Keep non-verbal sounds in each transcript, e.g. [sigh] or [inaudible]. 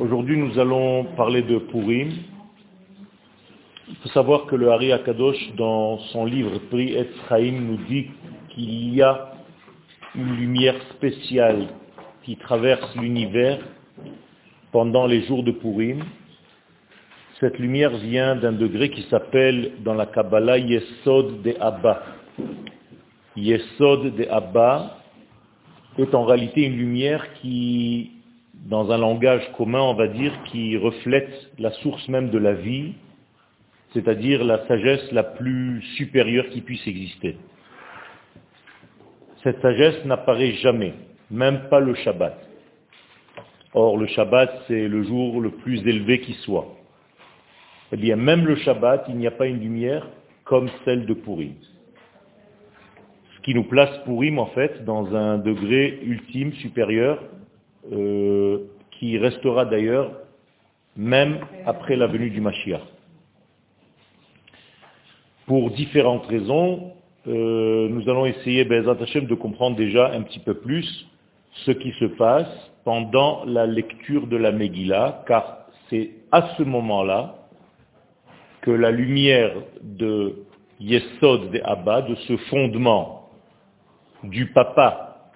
Aujourd'hui, nous allons parler de Purim. Il faut savoir que le Hari Akadosh, dans son livre Pri et nous dit qu'il y a une lumière spéciale qui traverse l'univers pendant les jours de Purim. Cette lumière vient d'un degré qui s'appelle dans la Kabbalah Yesod de Abba. Yesod de Abba est en réalité une lumière qui, dans un langage commun, on va dire, qui reflète la source même de la vie, c'est-à-dire la sagesse la plus supérieure qui puisse exister. Cette sagesse n'apparaît jamais, même pas le Shabbat. Or, le Shabbat, c'est le jour le plus élevé qui soit. Eh bien, même le Shabbat, il n'y a pas une lumière comme celle de Purim. Qui nous place Purim, en fait, dans un degré ultime, supérieur, euh, qui restera d'ailleurs même après la venue du Mashiach. Pour différentes raisons, euh, nous allons essayer, Bezat Hashem, de comprendre déjà un petit peu plus ce qui se passe pendant la lecture de la Megillah, car c'est à ce moment-là que la lumière de Yesod de Abba, de ce fondement du papa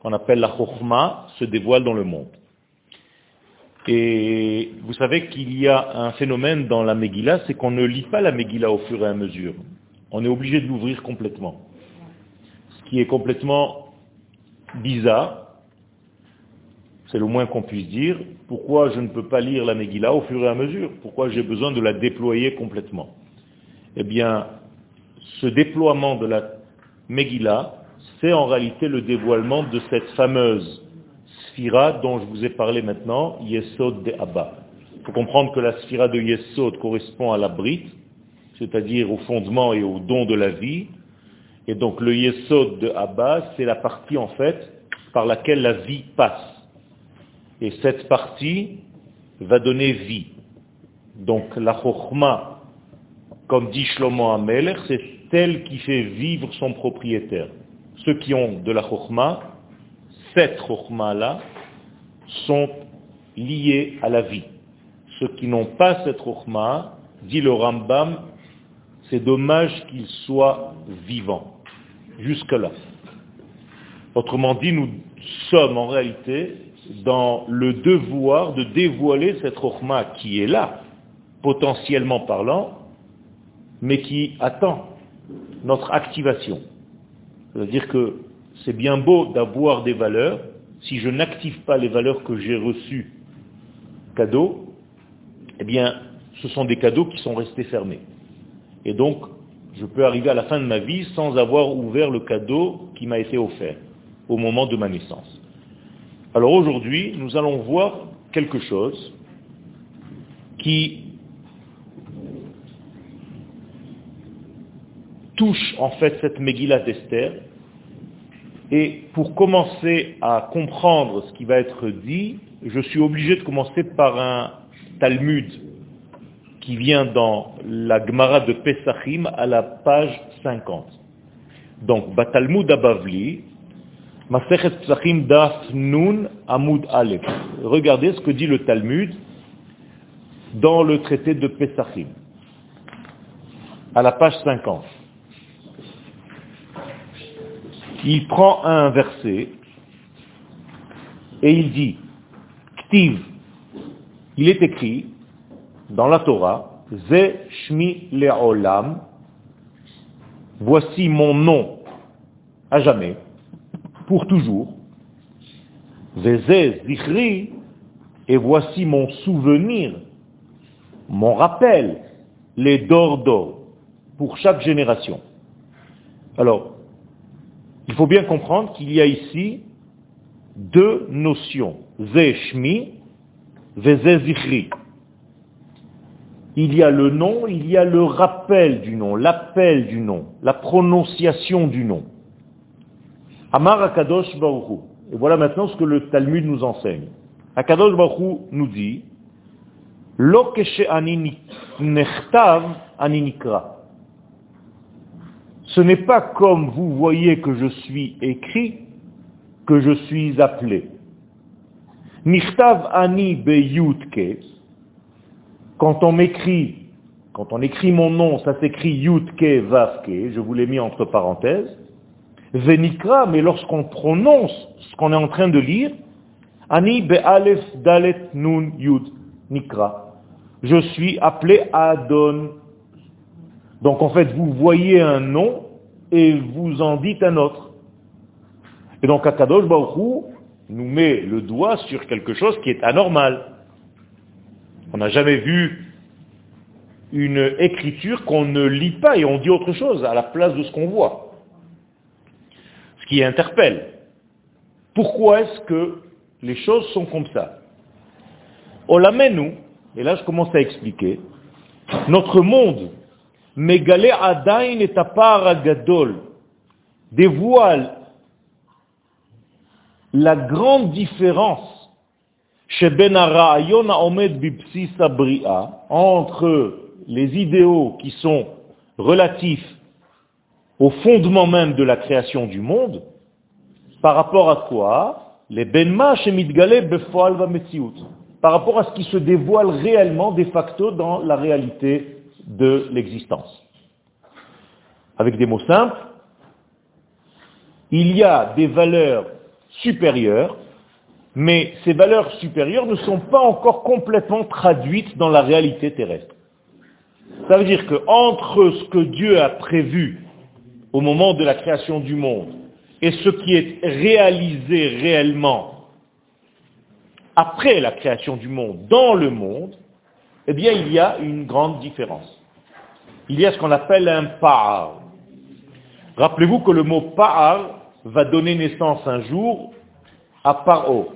qu'on appelle la Chokhmah, se dévoile dans le monde. Et vous savez qu'il y a un phénomène dans la Megillah, c'est qu'on ne lit pas la Megillah au fur et à mesure. On est obligé de l'ouvrir complètement. Ce qui est complètement bizarre, c'est le moins qu'on puisse dire. Pourquoi je ne peux pas lire la Megillah au fur et à mesure? Pourquoi j'ai besoin de la déployer complètement? Eh bien, ce déploiement de la Megillah, c'est en réalité le dévoilement de cette fameuse sphira dont je vous ai parlé maintenant, Yesod de Abba. Il faut comprendre que la sphira de Yesod correspond à la brite, c'est-à-dire au fondement et au don de la vie. Et donc le Yesod de Abba, c'est la partie en fait par laquelle la vie passe. Et cette partie va donner vie. Donc la Chokhmah, comme dit Shlomo Ameler, c'est elle qui fait vivre son propriétaire. Ceux qui ont de la Chokhmah, cette Chokhmah-là, sont liés à la vie. Ceux qui n'ont pas cette Chokhmah, dit le Rambam, c'est dommage qu'ils soient vivants. Jusque-là. Autrement dit, nous sommes en réalité dans le devoir de dévoiler cette Chokhmah qui est là, potentiellement parlant, mais qui attend notre activation. C'est-à-dire que c'est bien beau d'avoir des valeurs, si je n'active pas les valeurs que j'ai reçues cadeaux, eh bien, ce sont des cadeaux qui sont restés fermés. Et donc, je peux arriver à la fin de ma vie sans avoir ouvert le cadeau qui m'a été offert au moment de ma naissance. Alors aujourd'hui, nous allons voir quelque chose qui touche en fait cette Megillah d'Esther. Et pour commencer à comprendre ce qui va être dit, je suis obligé de commencer par un Talmud qui vient dans la Gemara de Pesachim à la page 50. Donc, Batalmud Abavli, Masechet Pesachim Daf Nun Amud Aleph. Regardez ce que dit le Talmud dans le traité de Pesachim, à la page 50. Il prend un verset et il dit, Ktiv, il est écrit dans la Torah, Ze Shmi Le'olam, voici mon nom à jamais, pour toujours. Ze Zichri, et voici mon souvenir, mon rappel, les d'or pour chaque génération. Alors, il faut bien comprendre qu'il y a ici deux notions, Ze Shmi, Ze Zichri il y a le nom, il y a le rappel du nom, l'appel du nom, la prononciation du nom. Amar Akadosh Baruchu. Et voilà maintenant ce que le Talmud nous enseigne. Akadosh Baruchu nous dit, Lo nechtav. Ce n'est pas comme vous voyez que je suis écrit, que je suis appelé. Nirtav ani beyutke, quand on m'écrit, quand on écrit mon nom, ça s'écrit yutke vavke, je vous l'ai mis entre parenthèses. Venikra, mais lorsqu'on prononce ce qu'on est en train de lire, ani be'alef dalet nun yud nikra. Je suis appelé Adon. Donc en fait, vous voyez un nom et vous en dites un autre. Et donc Akadosh Baruch nous met le doigt sur quelque chose qui est anormal. On n'a jamais vu une écriture qu'on ne lit pas et on dit autre chose à la place de ce qu'on voit. Ce qui interpelle. Pourquoi est-ce que les choses sont comme ça? Nous, et là je commence à expliquer, notre monde, Megale Adain et Gadol, dévoile la grande différence entre les idéaux qui sont relatifs au fondement même de la création du monde, par rapport à quoi Les Benma par rapport à ce qui se dévoile réellement de facto dans la réalité de l'existence. Avec des mots simples, il y a des valeurs supérieures, mais ces valeurs supérieures ne sont pas encore complètement traduites dans la réalité terrestre. Ça veut dire que entre ce que Dieu a prévu au moment de la création du monde et ce qui est réalisé réellement après la création du monde, dans le monde, eh bien il y a une grande différence. Il y a ce qu'on appelle un par. Rappelez-vous que le mot par va donner naissance un jour à paro.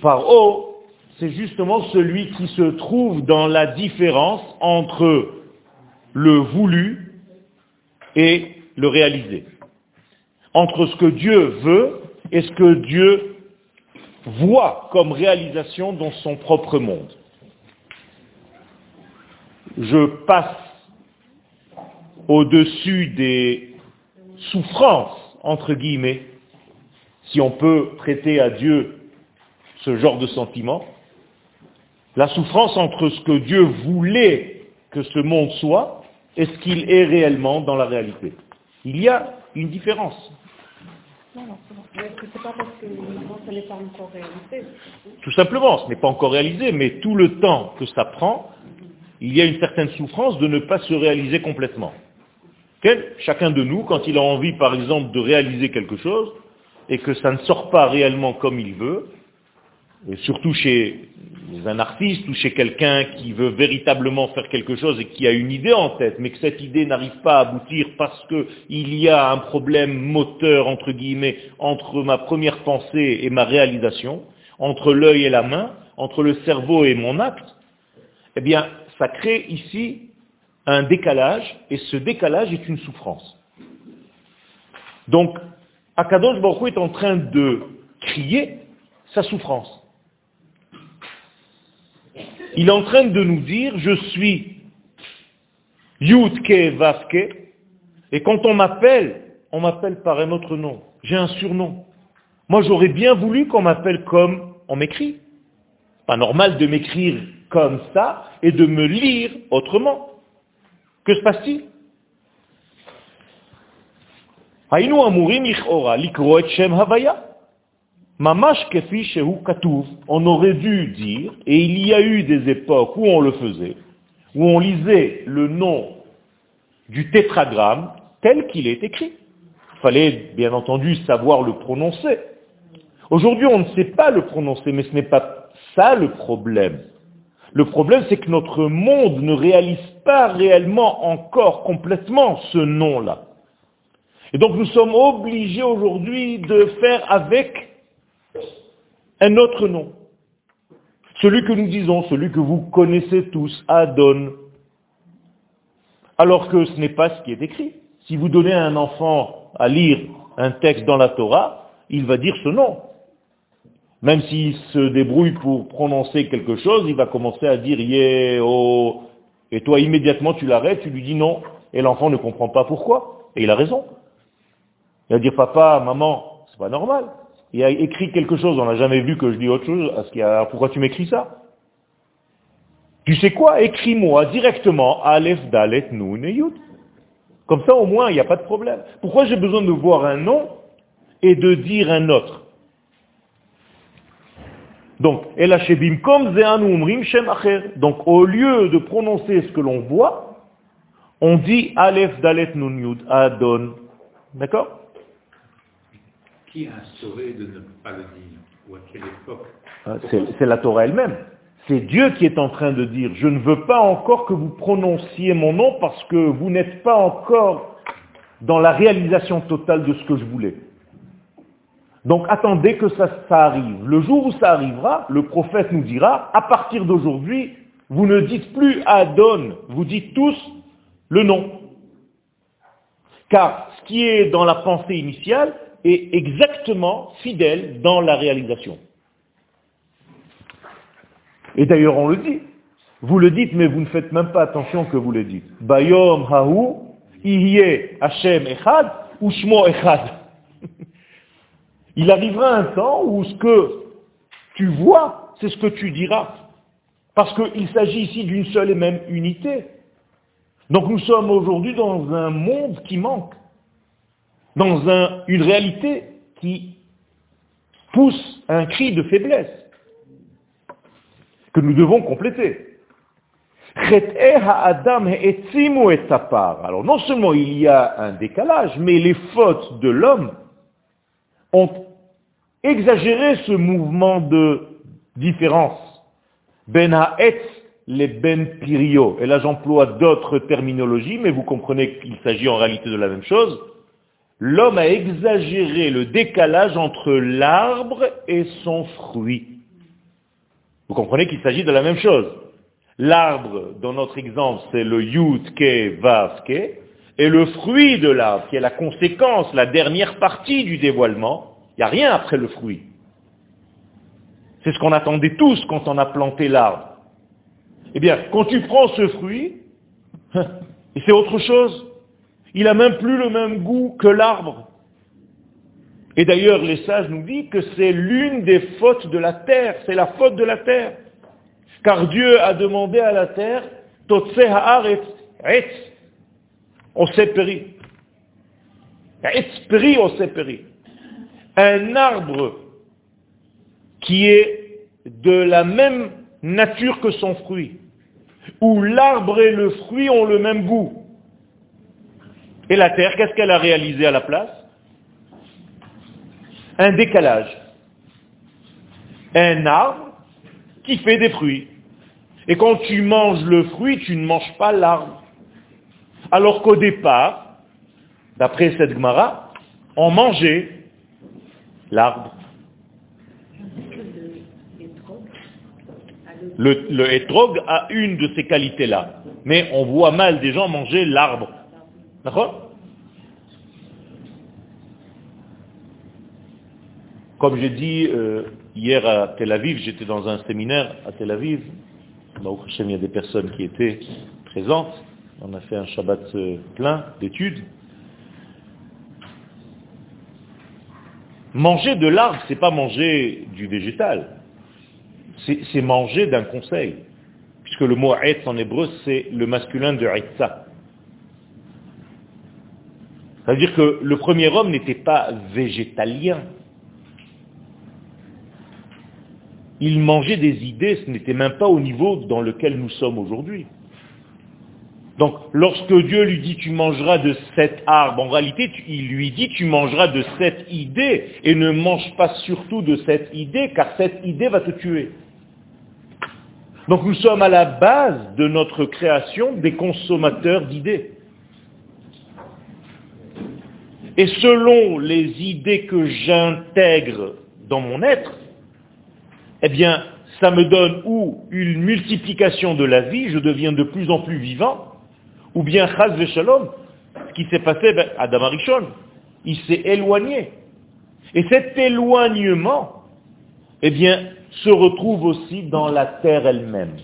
Paro, c'est justement celui qui se trouve dans la différence entre le voulu et le réalisé. Entre ce que Dieu veut et ce que Dieu voit comme réalisation dans son propre monde. Je passe au-dessus des souffrances, entre guillemets, si on peut prêter à Dieu ce genre de sentiment, la souffrance entre ce que Dieu voulait que ce monde soit et ce qu'il est réellement dans la réalité. Il y a une différence. Tout simplement, ce n'est pas encore réalisé, mais tout le temps que ça prend, il y a une certaine souffrance de ne pas se réaliser complètement. Chacun de nous, quand il a envie, par exemple, de réaliser quelque chose, et que ça ne sort pas réellement comme il veut, et surtout chez un artiste ou chez quelqu'un qui veut véritablement faire quelque chose et qui a une idée en tête, mais que cette idée n'arrive pas à aboutir parce qu'il y a un problème moteur, entre guillemets, entre ma première pensée et ma réalisation, entre l'œil et la main, entre le cerveau et mon acte, eh bien, ça crée ici un décalage, et ce décalage est une souffrance. Donc, Akadosh Baruch est en train de crier sa souffrance. Il est en train de nous dire, je suis Yudke Vaske, et quand on m'appelle, on m'appelle par un autre nom. J'ai un surnom. Moi, j'aurais bien voulu qu'on m'appelle comme on m'écrit. Pas normal de m'écrire comme ça et de me lire autrement. Que se passe-t-il on aurait dû dire, et il y a eu des époques où on le faisait, où on lisait le nom du tétragramme tel qu'il est écrit. Il fallait bien entendu savoir le prononcer. Aujourd'hui, on ne sait pas le prononcer, mais ce n'est pas ça le problème. Le problème, c'est que notre monde ne réalise pas réellement encore complètement ce nom-là. Et donc nous sommes obligés aujourd'hui de faire avec un autre nom. Celui que nous disons, celui que vous connaissez tous, Adon. Alors que ce n'est pas ce qui est écrit. Si vous donnez à un enfant à lire un texte dans la Torah, il va dire ce nom. Même s'il se débrouille pour prononcer quelque chose, il va commencer à dire Yé, oh. Et toi, immédiatement, tu l'arrêtes, tu lui dis non. Et l'enfant ne comprend pas pourquoi. Et il a raison. Il va dire, papa, maman, c'est pas normal. Il a écrit quelque chose, on n'a jamais vu que je dis autre chose. pourquoi tu m'écris ça? Tu sais quoi? Écris-moi directement Aleph, Dalet, Nun et. Comme ça, au moins, il n'y a pas de problème. Pourquoi j'ai besoin de voir un nom et de dire un autre? Donc, Donc, au lieu de prononcer ce que l'on voit, on dit Aleph, Dalet, Nun, Yud, Adon. D'accord? Qui a instauré de ne pas le dire? Ou à quelle époque? Ah, C'est la Torah elle-même. C'est Dieu qui est en train de dire, je ne veux pas encore que vous prononciez mon nom parce que vous n'êtes pas encore dans la réalisation totale de ce que je voulais. Donc attendez que ça, arrive. Le jour où ça arrivera, le prophète nous dira, à partir d'aujourd'hui, vous ne dites plus Adon, vous dites tous le nom. Car ce qui est dans la pensée initiale est exactement fidèle dans la réalisation. Et d'ailleurs on le dit. Vous le dites, mais vous ne faites même pas attention que vous le dites. Bayom hahu, Hashem echad, ou shmo echad. [laughs] Il arrivera un temps où ce que tu vois, c'est ce que tu diras. Parce qu'il s'agit ici d'une seule et même unité. Donc nous sommes aujourd'hui dans un monde qui manque, dans une réalité qui pousse un cri de faiblesse, que nous devons compléter. Alors non seulement il y a un décalage, mais les fautes de l'homme ont exagérer ce mouvement de différence. Ben ha'etz, les ben pirio. Et là j'emploie d'autres terminologies, mais vous comprenez qu'il s'agit en réalité de la même chose. L'homme a exagéré le décalage entre l'arbre et son fruit. Vous comprenez qu'il s'agit de la même chose. L'arbre, dans notre exemple, c'est le yud ke vav ke, et le fruit de l'arbre, qui est la conséquence, la dernière partie du dévoilement, il n'y a rien après le fruit. C'est ce qu'on attendait tous quand on a planté l'arbre. Eh bien, quand tu prends ce fruit, [laughs] et c'est autre chose, il n'a même plus le même goût que l'arbre. Et d'ailleurs, les sages nous disent que c'est l'une des fautes de la terre, c'est la faute de la terre. Car Dieu a demandé à la terre, Totse haaretz, on s'est péri. on s'est péri un arbre qui est de la même nature que son fruit, où l'arbre et le fruit ont le même goût. Et la terre, qu'est-ce qu'elle a réalisé à la place? Un décalage. Un arbre qui fait des fruits. Et quand tu manges le fruit, tu ne manges pas l'arbre. Alors qu'au départ, d'après cette Gemara, on mangeait l'arbre. Le, le a une de ces qualités-là. Mais on voit mal des gens manger l'arbre. D'accord? Comme j'ai dit euh, hier à Tel Aviv, j'étais dans un séminaire à Tel Aviv. il y a des personnes qui étaient présentes. On a fait un Shabbat euh, plein d'études. Manger de l'arbre, c'est pas manger du végétal. C'est manger d'un conseil. Puisque le mot etz en hébreu, c'est le masculin de etza. Ça veut dire que le premier homme n'était pas végétalien. Il mangeait des idées, ce n'était même pas au niveau dans lequel nous sommes aujourd'hui. Donc, lorsque Dieu lui dit tu mangeras de cet arbre, en réalité, il lui dit tu mangeras de cette idée et ne mange pas surtout de cette idée, car cette idée va te tuer. Donc nous sommes à la base de notre création des consommateurs d'idées. Et selon les idées que j'intègre dans mon être, eh bien, ça me donne ou une multiplication de la vie, je deviens de plus en plus vivant, ou bien Chaz Shalom, ce qui s'est passé ben, à Damarishon, il s'est éloigné. Et cet éloignement, eh bien, se retrouve aussi dans la terre elle-même.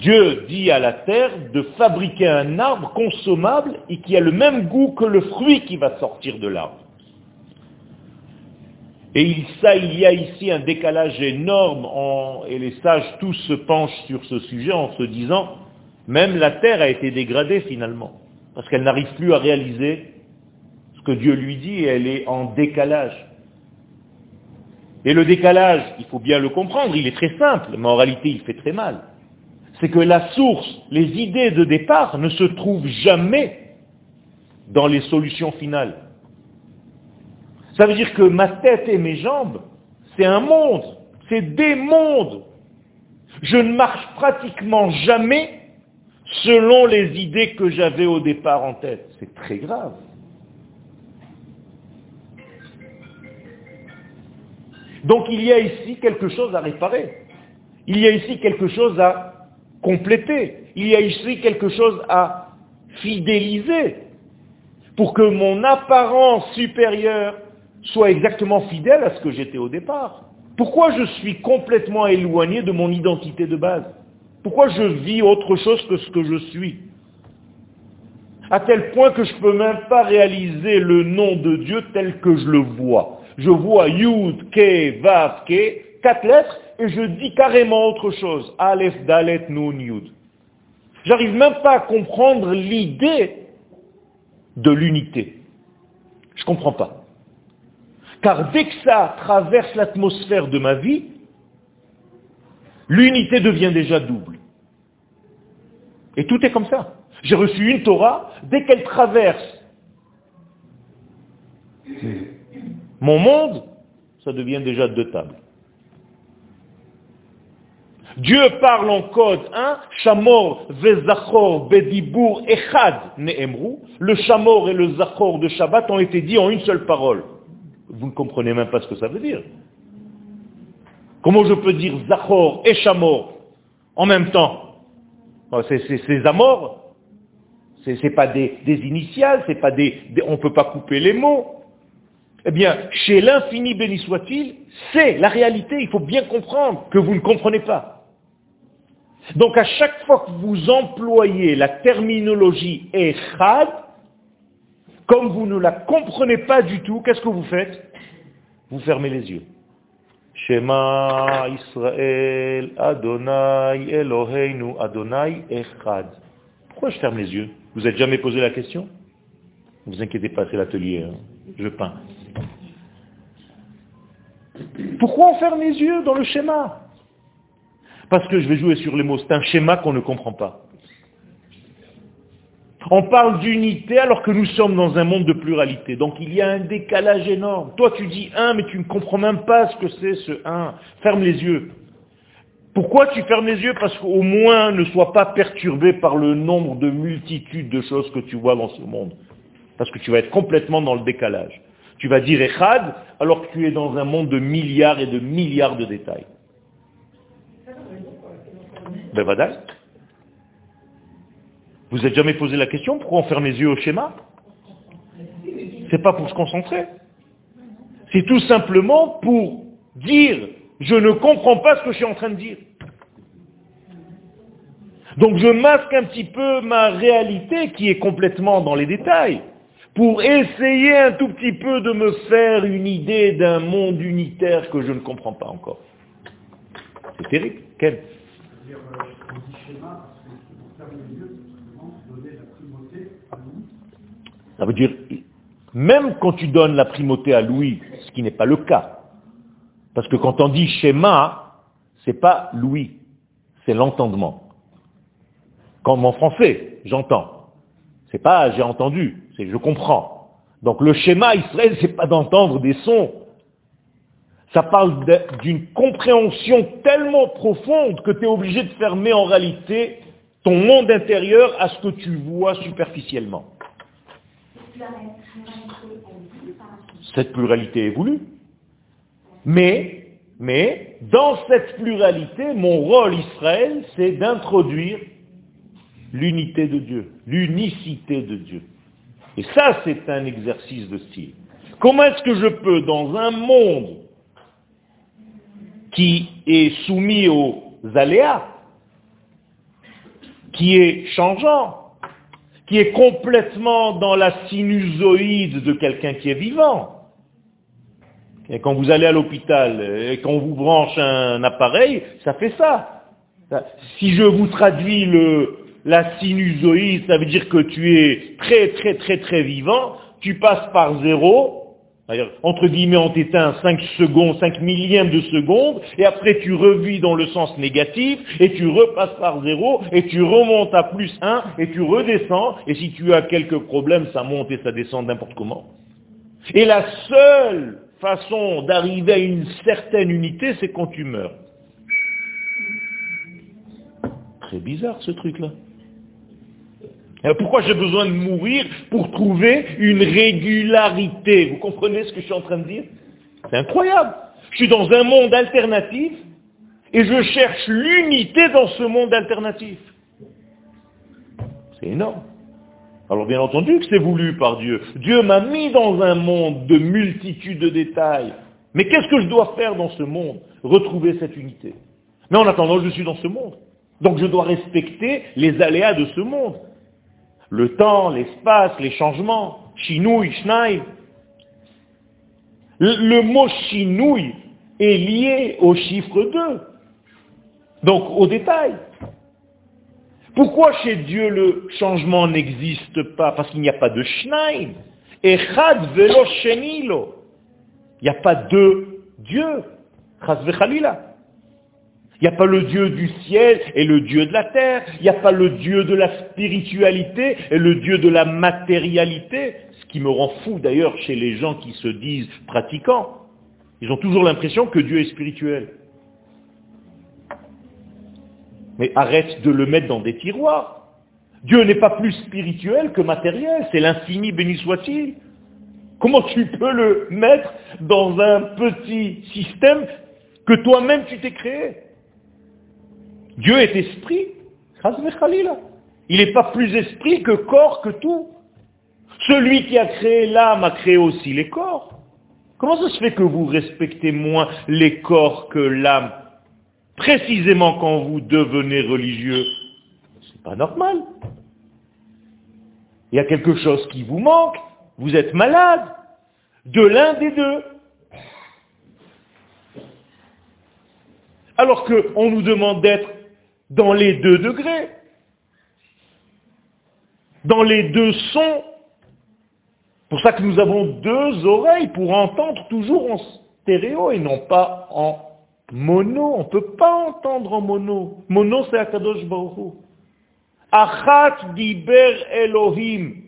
Dieu dit à la terre de fabriquer un arbre consommable et qui a le même goût que le fruit qui va sortir de l'arbre. Et ça, il y a ici un décalage énorme, et les sages tous se penchent sur ce sujet en se disant, même la terre a été dégradée finalement, parce qu'elle n'arrive plus à réaliser ce que Dieu lui dit et elle est en décalage. Et le décalage, il faut bien le comprendre, il est très simple, mais en réalité il fait très mal. C'est que la source, les idées de départ ne se trouvent jamais dans les solutions finales. Ça veut dire que ma tête et mes jambes, c'est un monde, c'est des mondes. Je ne marche pratiquement jamais selon les idées que j'avais au départ en tête. C'est très grave. Donc il y a ici quelque chose à réparer. Il y a ici quelque chose à compléter. Il y a ici quelque chose à fidéliser pour que mon apparence supérieure soit exactement fidèle à ce que j'étais au départ. Pourquoi je suis complètement éloigné de mon identité de base? Pourquoi je vis autre chose que ce que je suis À tel point que je ne peux même pas réaliser le nom de Dieu tel que je le vois. Je vois Yud, Ke, Vav, Ke, quatre lettres, et je dis carrément autre chose. Aleph, Dalet, Nun, Yud. J'arrive même pas à comprendre l'idée de l'unité. Je ne comprends pas. Car dès que ça traverse l'atmosphère de ma vie, l'unité devient déjà double. Et tout est comme ça. J'ai reçu une Torah, dès qu'elle traverse mon monde, ça devient déjà deux tables. Dieu parle en code 1, Shamor, Vezachor, Bedibour, Echad, Neemru. Le Shamor et le Zachor de Shabbat ont été dits en une seule parole vous ne comprenez même pas ce que ça veut dire. Comment je peux dire Zachor et Shamor en même temps? Ces amors, ce n'est pas des, initiales, c'est pas des, on ne peut pas couper les mots. Eh bien, chez l'infini béni soit-il, c'est la réalité, il faut bien comprendre que vous ne comprenez pas. Donc à chaque fois que vous employez la terminologie Echad, comme vous ne la comprenez pas du tout, qu'est-ce que vous faites? Vous fermez les yeux. Shema Israël Adonai Eloheinu Adonai Echad. Pourquoi je ferme les yeux? Vous n'êtes jamais posé la question? Ne vous inquiétez pas, c'est l'atelier. Hein. Je peins. Pourquoi on ferme les yeux dans le schéma? Parce que je vais jouer sur les mots. C'est un schéma qu'on ne comprend pas. On parle d'unité alors que nous sommes dans un monde de pluralité. Donc il y a un décalage énorme. Toi tu dis un, mais tu ne comprends même pas ce que c'est ce un. Ferme les yeux. Pourquoi tu fermes les yeux? Parce qu'au moins ne sois pas perturbé par le nombre de multitudes de choses que tu vois dans ce monde. Parce que tu vas être complètement dans le décalage. Tu vas dire Echad alors que tu es dans un monde de milliards et de milliards de détails. Ben, vous n'êtes jamais posé la question pourquoi on ferme les yeux au schéma? C'est pas pour se concentrer. C'est tout simplement pour dire je ne comprends pas ce que je suis en train de dire. Donc je masque un petit peu ma réalité qui est complètement dans les détails pour essayer un tout petit peu de me faire une idée d'un monde unitaire que je ne comprends pas encore. C'est terrible. Quel Ça veut dire, même quand tu donnes la primauté à Louis, ce qui n'est pas le cas, parce que quand on dit schéma, c'est pas Louis, c'est l'entendement. Comme en français, j'entends. C'est pas j'ai entendu, c'est je comprends. Donc le schéma Israël, c'est pas d'entendre des sons. Ça parle d'une compréhension tellement profonde que tu es obligé de fermer en réalité ton monde intérieur à ce que tu vois superficiellement. Cette pluralité est voulue. Mais, mais, dans cette pluralité, mon rôle Israël, c'est d'introduire l'unité de Dieu, l'unicité de Dieu. Et ça, c'est un exercice de style. Comment est-ce que je peux, dans un monde qui est soumis aux aléas, qui est changeant, qui est complètement dans la sinusoïde de quelqu'un qui est vivant. Et quand vous allez à l'hôpital et qu'on vous branche un appareil, ça fait ça. Si je vous traduis le, la sinusoïde, ça veut dire que tu es très très très très vivant, tu passes par zéro, entre guillemets, on t'éteint 5 secondes, 5 millièmes de seconde, et après tu revis dans le sens négatif, et tu repasses par zéro, et tu remontes à plus 1, et tu redescends, et si tu as quelques problèmes, ça monte et ça descend n'importe comment. Et la seule façon d'arriver à une certaine unité, c'est quand tu meurs. Très bizarre ce truc-là. Pourquoi j'ai besoin de mourir pour trouver une régularité? Vous comprenez ce que je suis en train de dire? C'est incroyable. Je suis dans un monde alternatif et je cherche l'unité dans ce monde alternatif. C'est énorme. Alors bien entendu que c'est voulu par Dieu. Dieu m'a mis dans un monde de multitudes de détails. Mais qu'est-ce que je dois faire dans ce monde? Retrouver cette unité. Mais en attendant, je suis dans ce monde. Donc je dois respecter les aléas de ce monde. Le temps, l'espace, les changements. Chinouille, schneid. Le, mot chinouille est lié au chiffre 2. Donc au détail. Pourquoi chez Dieu le changement n'existe pas? Parce qu'il n'y a pas de schneid. Echad velo shenilo. Il n'y a pas de Dieu. Chaz il n'y a pas le Dieu du ciel et le Dieu de la terre. Il n'y a pas le Dieu de la spiritualité et le Dieu de la matérialité. Ce qui me rend fou d'ailleurs chez les gens qui se disent pratiquants. Ils ont toujours l'impression que Dieu est spirituel. Mais arrête de le mettre dans des tiroirs. Dieu n'est pas plus spirituel que matériel, c'est l'infini, béni soit-il. Comment tu peux le mettre dans un petit système que toi-même tu t'es créé? Dieu est esprit. Il n'est pas plus esprit que corps que tout. Celui qui a créé l'âme a créé aussi les corps. Comment ça se fait que vous respectez moins les corps que l'âme? Précisément quand vous devenez religieux. C'est pas normal. Il y a quelque chose qui vous manque. Vous êtes malade. De l'un des deux. Alors qu'on nous demande d'être dans les deux degrés, dans les deux sons. pour ça que nous avons deux oreilles pour entendre toujours en stéréo et non pas en mono. On ne peut pas entendre en mono. Mono, c'est Akadosh Baruch Achat diber Elohim.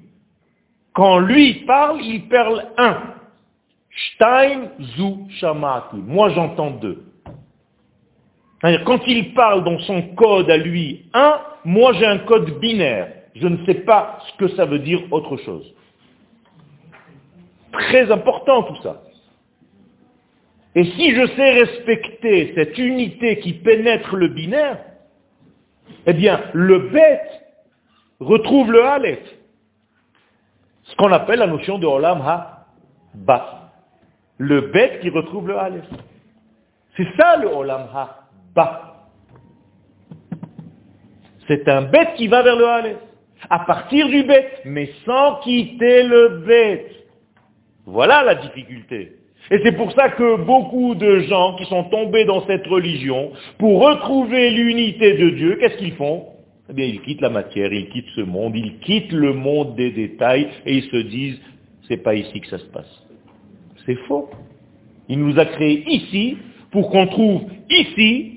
Quand lui parle, il parle un. Shtaim zu shamati. Moi, j'entends deux. Quand il parle dans son code à lui 1, moi j'ai un code binaire. Je ne sais pas ce que ça veut dire autre chose. Très important tout ça. Et si je sais respecter cette unité qui pénètre le binaire, eh bien, le bête retrouve le aleph. Ce qu'on appelle la notion de olam ha-ba. Le bête qui retrouve le aleph. C'est ça le olam ha c'est un bête qui va vers le Aleph. À partir du bête, mais sans quitter le bête. Voilà la difficulté. Et c'est pour ça que beaucoup de gens qui sont tombés dans cette religion, pour retrouver l'unité de Dieu, qu'est-ce qu'ils font? Eh bien, ils quittent la matière, ils quittent ce monde, ils quittent le monde des détails et ils se disent, c'est pas ici que ça se passe. C'est faux. Il nous a créés ici pour qu'on trouve ici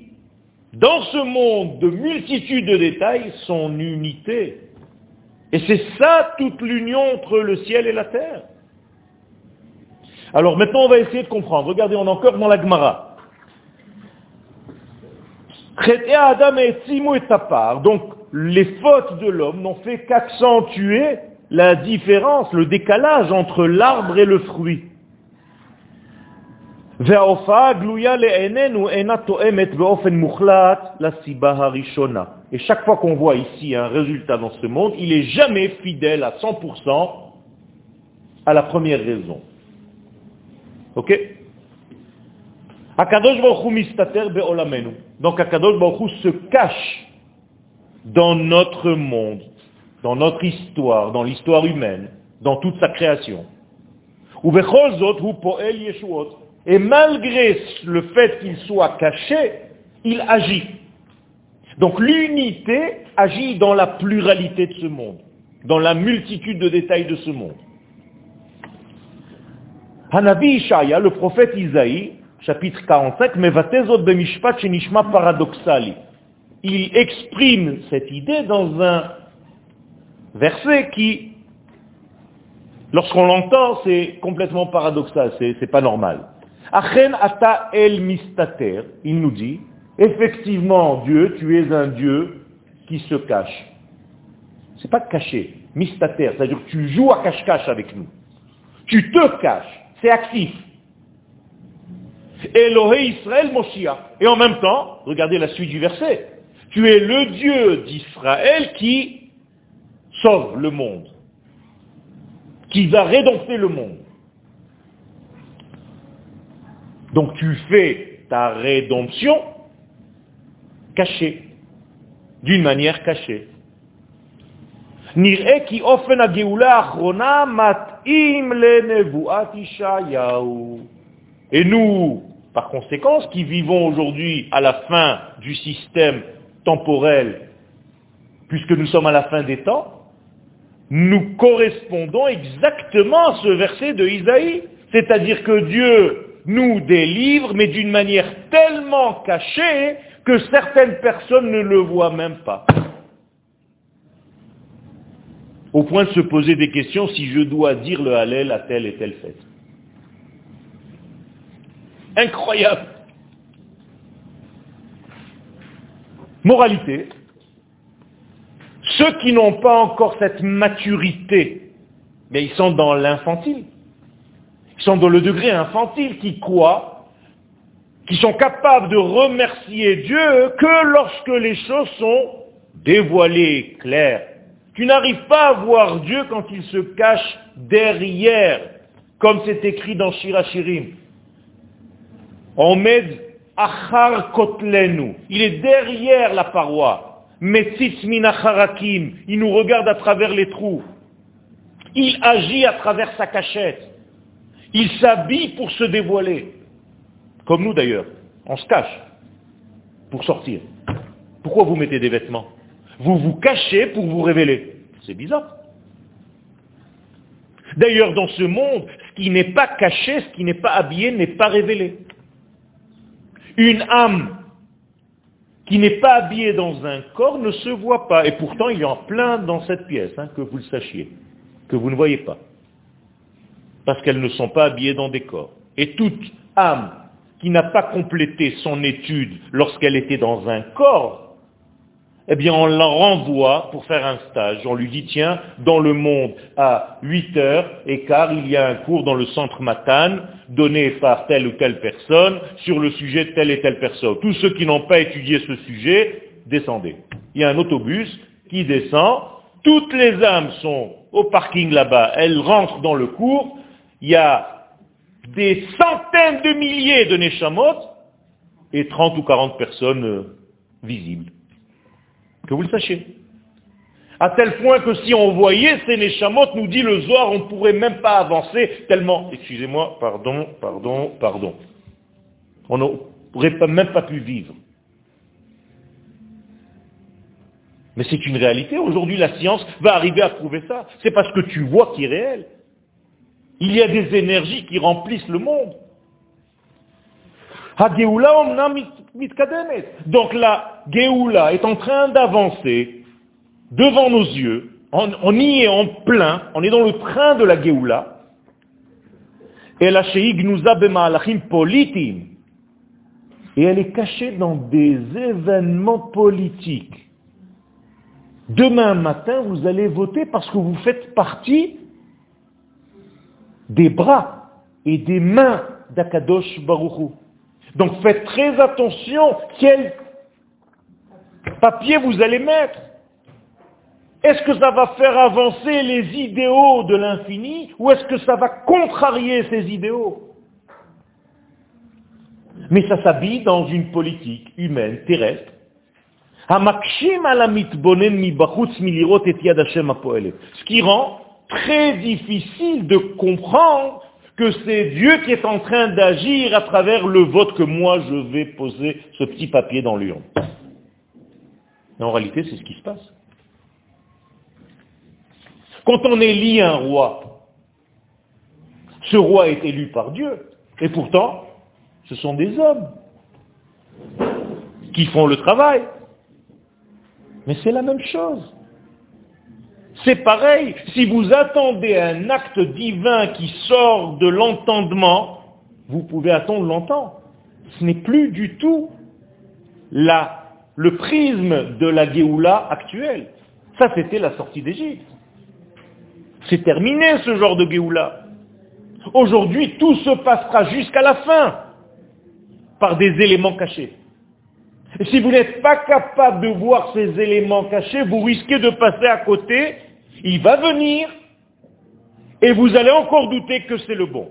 dans ce monde de multitudes de détails, son unité. Et c'est ça toute l'union entre le ciel et la terre. Alors maintenant, on va essayer de comprendre. Regardez, on est encore dans la Gemara. Adam et et part. Donc, les fautes de l'homme n'ont fait qu'accentuer la différence, le décalage entre l'arbre et le fruit. Et chaque fois qu'on voit ici un résultat dans ce monde, il n'est jamais fidèle à 100% à la première raison. Ok? Akadosh Donc Akadosh Baruch se cache dans notre monde, dans notre histoire, dans l'histoire humaine, dans toute sa création. Et malgré le fait qu'il soit caché, il agit. Donc l'unité agit dans la pluralité de ce monde, dans la multitude de détails de ce monde. Hanabi Ishaya, le prophète Isaïe, chapitre 45, paradoxali. Il exprime cette idée dans un verset qui, lorsqu'on l'entend, c'est complètement paradoxal, c'est pas normal. Achen ata el mistater, il nous dit, effectivement, Dieu, tu es un Dieu qui se cache. C'est pas caché, mistater, c'est-à-dire que tu joues à cache-cache avec nous. Tu te caches. C'est actif. Elohé Israël Moshiach. Et en même temps, regardez la suite du verset. Tu es le Dieu d'Israël qui sauve le monde. Qui va rédempter le monde. Donc tu fais ta rédemption cachée. D'une manière cachée. Et nous, par conséquent, qui vivons aujourd'hui à la fin du système temporel, puisque nous sommes à la fin des temps, nous correspondons exactement à ce verset de Isaïe. C'est-à-dire que Dieu nous délivre, mais d'une manière tellement cachée que certaines personnes ne le voient même pas au point de se poser des questions si je dois dire le Hallel à telle et telle fête. Incroyable. Moralité, ceux qui n'ont pas encore cette maturité, mais ils sont dans l'infantile. Ils sont dans le degré infantile qui quoi Qui sont capables de remercier Dieu que lorsque les choses sont dévoilées, claires, tu n'arrives pas à voir Dieu quand il se cache derrière, comme c'est écrit dans Shirachirim. Omed achar kotlenu. Il est derrière la paroi. Metzitz minacharakim. Il nous regarde à travers les trous. Il agit à travers sa cachette. Il s'habille pour se dévoiler. Comme nous d'ailleurs. On se cache pour sortir. Pourquoi vous mettez des vêtements? Vous vous cachez pour vous révéler. C'est bizarre. D'ailleurs, dans ce monde, ce qui n'est pas caché, ce qui n'est pas habillé, n'est pas révélé. Une âme qui n'est pas habillée dans un corps ne se voit pas. Et pourtant, il y en a plein dans cette pièce, hein, que vous le sachiez, que vous ne voyez pas. Parce qu'elles ne sont pas habillées dans des corps. Et toute âme qui n'a pas complété son étude lorsqu'elle était dans un corps, eh bien on la renvoie pour faire un stage. On lui dit, tiens, dans le monde, à 8 heures et car il y a un cours dans le centre Matane, donné par telle ou telle personne, sur le sujet de telle et telle personne. Tous ceux qui n'ont pas étudié ce sujet, descendez. Il y a un autobus qui descend, toutes les âmes sont au parking là-bas, elles rentrent dans le cours, il y a des centaines de milliers de Neshamot et 30 ou 40 personnes euh, visibles. Que vous le sachiez. À tel point que si on voyait ces Neshamot, nous dit le Zohar, on ne pourrait même pas avancer tellement, excusez-moi, pardon, pardon, pardon. On n'aurait même pas pu vivre. Mais c'est une réalité. Aujourd'hui, la science va arriver à prouver ça. C'est parce que tu vois qui est réel. Il y a des énergies qui remplissent le monde. Donc la Géoula est en train d'avancer devant nos yeux. On, y est en plein, on est dans le train de la Géoula. Et la politim. Et elle est cachée dans des événements politiques. Demain matin, vous allez voter parce que vous faites partie des bras et des mains d'Akadosh Baruchou. Donc faites très attention quel papier vous allez mettre. Est-ce que ça va faire avancer les idéaux de l'infini ou est-ce que ça va contrarier ces idéaux? Mais ça s'habille dans une politique humaine, terrestre. Ce qui rend très difficile de comprendre que c'est Dieu qui est en train d'agir à travers le vote que moi je vais poser ce petit papier dans l'urne. Mais en réalité, c'est ce qui se passe. Quand on élit un roi, ce roi est élu par Dieu. Et pourtant, ce sont des hommes qui font le travail. Mais c'est la même chose. C'est pareil, si vous attendez un acte divin qui sort de l'entendement, vous pouvez attendre longtemps. Ce n'est plus du tout la, le prisme de la Géoula actuelle. Ça, c'était la sortie d'Égypte. C'est terminé ce genre de Géoula. Aujourd'hui, tout se passera jusqu'à la fin par des éléments cachés. Et si vous n'êtes pas capable de voir ces éléments cachés, vous risquez de passer à côté. Il va venir et vous allez encore douter que c'est le bon.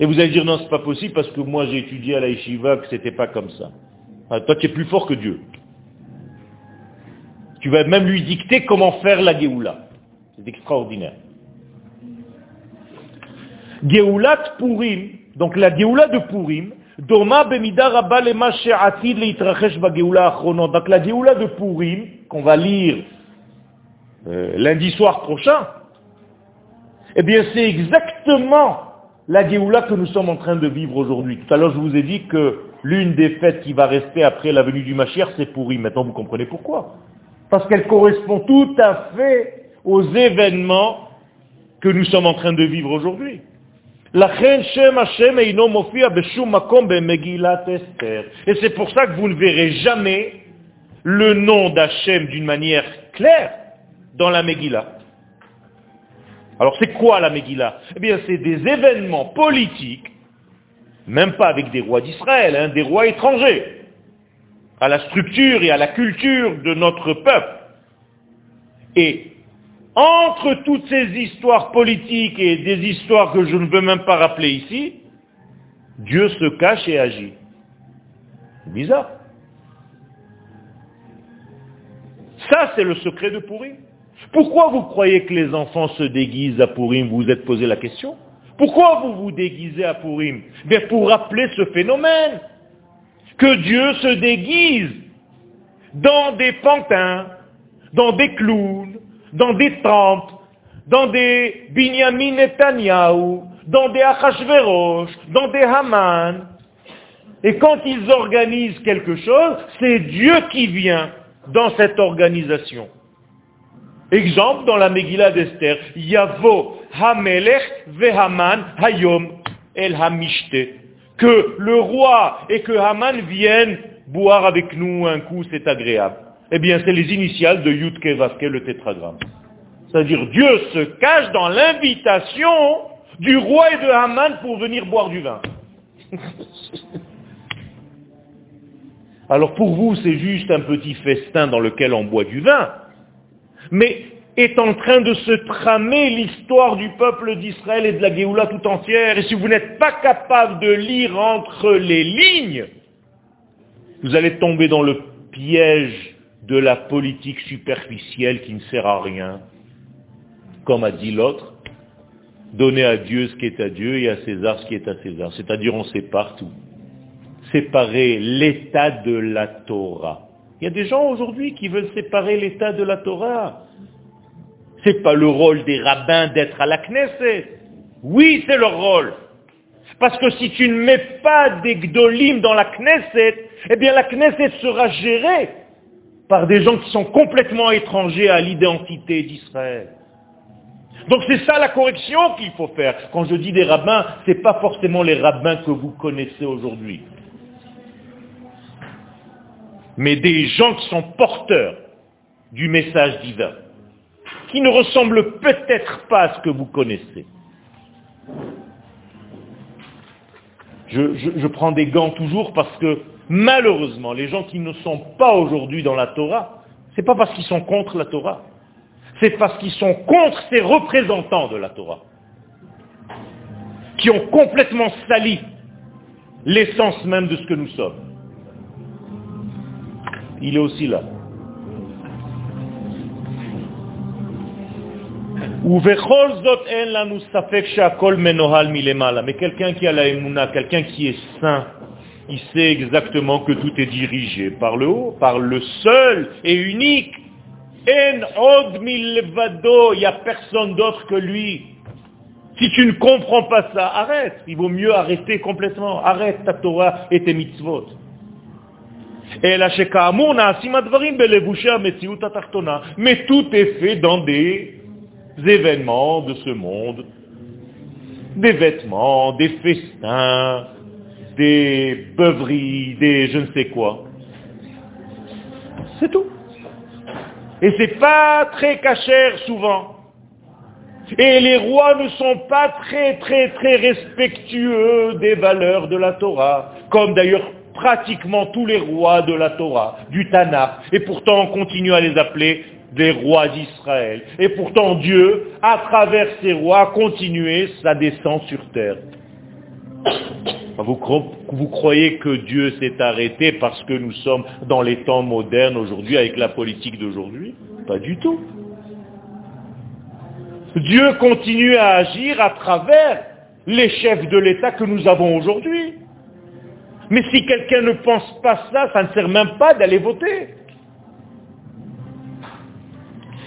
Et vous allez dire non, c'est pas possible parce que moi j'ai étudié à la yeshiva que c'était pas comme ça. Ah, toi tu es plus fort que Dieu. Tu vas même lui dicter comment faire la Géoula. C'est extraordinaire. Géoulat Purim, donc la Géoula de Purim, Doma. Donc la Géoula de Purim, qu'on va lire euh, lundi soir prochain, eh bien c'est exactement la Géoula que nous sommes en train de vivre aujourd'hui. Tout à l'heure je vous ai dit que l'une des fêtes qui va rester après la venue du Mashiach, c'est Purim. Maintenant vous comprenez pourquoi. Parce qu'elle correspond tout à fait aux événements que nous sommes en train de vivre aujourd'hui. Et c'est pour ça que vous ne verrez jamais le nom d'Hachem d'une manière claire dans la Megillah. Alors c'est quoi la Megillah? Eh bien c'est des événements politiques, même pas avec des rois d'Israël, hein, des rois étrangers, à la structure et à la culture de notre peuple. Et entre toutes ces histoires politiques et des histoires que je ne veux même pas rappeler ici, Dieu se cache et agit. Bizarre. Ça, c'est le secret de Pourim. Pourquoi vous croyez que les enfants se déguisent à Pourim Vous vous êtes posé la question. Pourquoi vous vous déguisez à Pourim Bien pour rappeler ce phénomène. Que Dieu se déguise dans des pantins, dans des clowns, dans des temples, dans des Binyamin Netanyahu, dans des Achashverosh, dans des Haman. Et quand ils organisent quelque chose, c'est Dieu qui vient dans cette organisation. Exemple dans la Megillah d'Esther, Yavo Hamelech Vehaman Hayom El Hamishte. Que le roi et que Haman viennent boire avec nous un coup, c'est agréable. Eh bien, c'est les initiales de Yudke Vaske, le tétragramme. C'est-à-dire, Dieu se cache dans l'invitation du roi et de Haman pour venir boire du vin. [laughs] Alors pour vous, c'est juste un petit festin dans lequel on boit du vin. Mais est en train de se tramer l'histoire du peuple d'Israël et de la Géoula tout entière. Et si vous n'êtes pas capable de lire entre les lignes, vous allez tomber dans le piège de la politique superficielle qui ne sert à rien. Comme a dit l'autre, donner à Dieu ce qui est à Dieu et à César ce qui est à César. C'est-à-dire on sépare tout. Séparer l'état de la Torah. Il y a des gens aujourd'hui qui veulent séparer l'état de la Torah. C'est pas le rôle des rabbins d'être à la Knesset. Oui, c'est leur rôle. Parce que si tu ne mets pas des gdolim dans la Knesset, eh bien la Knesset sera gérée par des gens qui sont complètement étrangers à l'identité d'Israël. Donc c'est ça la correction qu'il faut faire. Quand je dis des rabbins, ce n'est pas forcément les rabbins que vous connaissez aujourd'hui. Mais des gens qui sont porteurs du message divin, qui ne ressemblent peut-être pas à ce que vous connaissez. Je, prends des gants toujours parce que Malheureusement, les gens qui ne sont pas aujourd'hui dans la Torah, ce n'est pas parce qu'ils sont contre la Torah, c'est parce qu'ils sont contre ces représentants de la Torah, qui ont complètement sali l'essence même de ce que nous sommes. Il est aussi là. Mais quelqu'un qui a la émouna, quelqu'un qui est saint, il sait exactement que tout est dirigé par le haut, par le seul et unique. Il n'y a personne d'autre que lui. Si tu ne comprends pas ça, arrête. Il vaut mieux arrêter complètement. Arrête ta Torah et tes mitzvot. Mais tout est fait dans des événements de ce monde. Des vêtements, des festins, des beuveries, des je ne sais quoi. C'est tout. Et c'est pas très cachère souvent. Et les rois ne sont pas très très très respectueux des valeurs de la Torah, comme d'ailleurs pratiquement tous les rois de la Torah, du Tanakh. Et pourtant on continue à les appeler des rois d'Israël. Et pourtant Dieu, à travers ces rois, a continué sa descente sur terre. [coughs] Vous, vous croyez que Dieu s'est arrêté parce que nous sommes dans les temps modernes aujourd'hui avec la politique d'aujourd'hui? Pas du tout. Dieu continue à agir à travers les chefs de l'État que nous avons aujourd'hui. Mais si quelqu'un ne pense pas ça, ça ne sert même pas d'aller voter.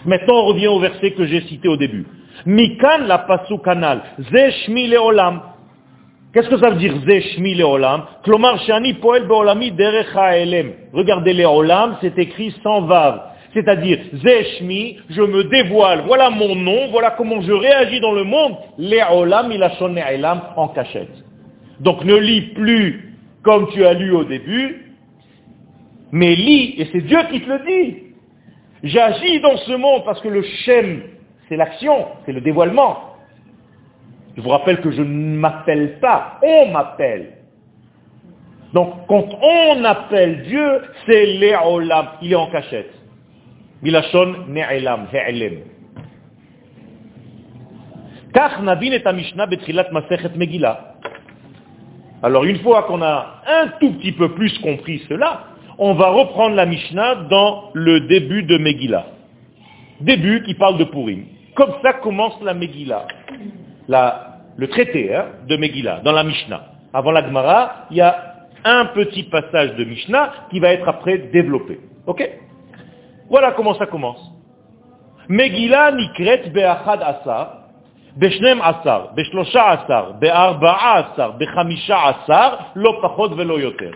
Maintenant, on revient au verset que j'ai cité au début. Mikan la pasu kanal, zeshmi leolam. Qu'est-ce que ça veut dire zeshmi leolam? Klomar shani poel derech. Regardez leolam, c'est écrit sans vav. C'est-à-dire, Zeshmi, je me dévoile, voilà mon nom, voilà comment je réagis dans le monde, Le'olam ilashon elam en cachette. Donc ne lis plus comme tu as lu au début, mais lis, et c'est Dieu qui te le dit. J'agis dans ce monde parce que le Shem, c'est l'action, c'est le dévoilement. Je vous rappelle que je ne m'appelle pas, on m'appelle. Donc quand on appelle Dieu, c'est Léolam, il est en cachette. Milachon ne'elam, he'elem. Car navin et Mishnah betrilat masechet Megillah. Alors une fois qu'on a un tout petit peu plus compris cela, on va reprendre la Mishnah dans le début de Megillah. Début qui parle de Purim. Comme ça commence la Megillah. La, le traité hein, de Megillah, dans la Mishnah. Avant la Gemara, il y a un petit passage de Mishnah qui va être après développé. Ok? Voilà comment ça commence. Megillah nikret be'achad asar, be'shlosha asar, be'arba'a asar, be'chamisha asar, lo pachot velo yoter.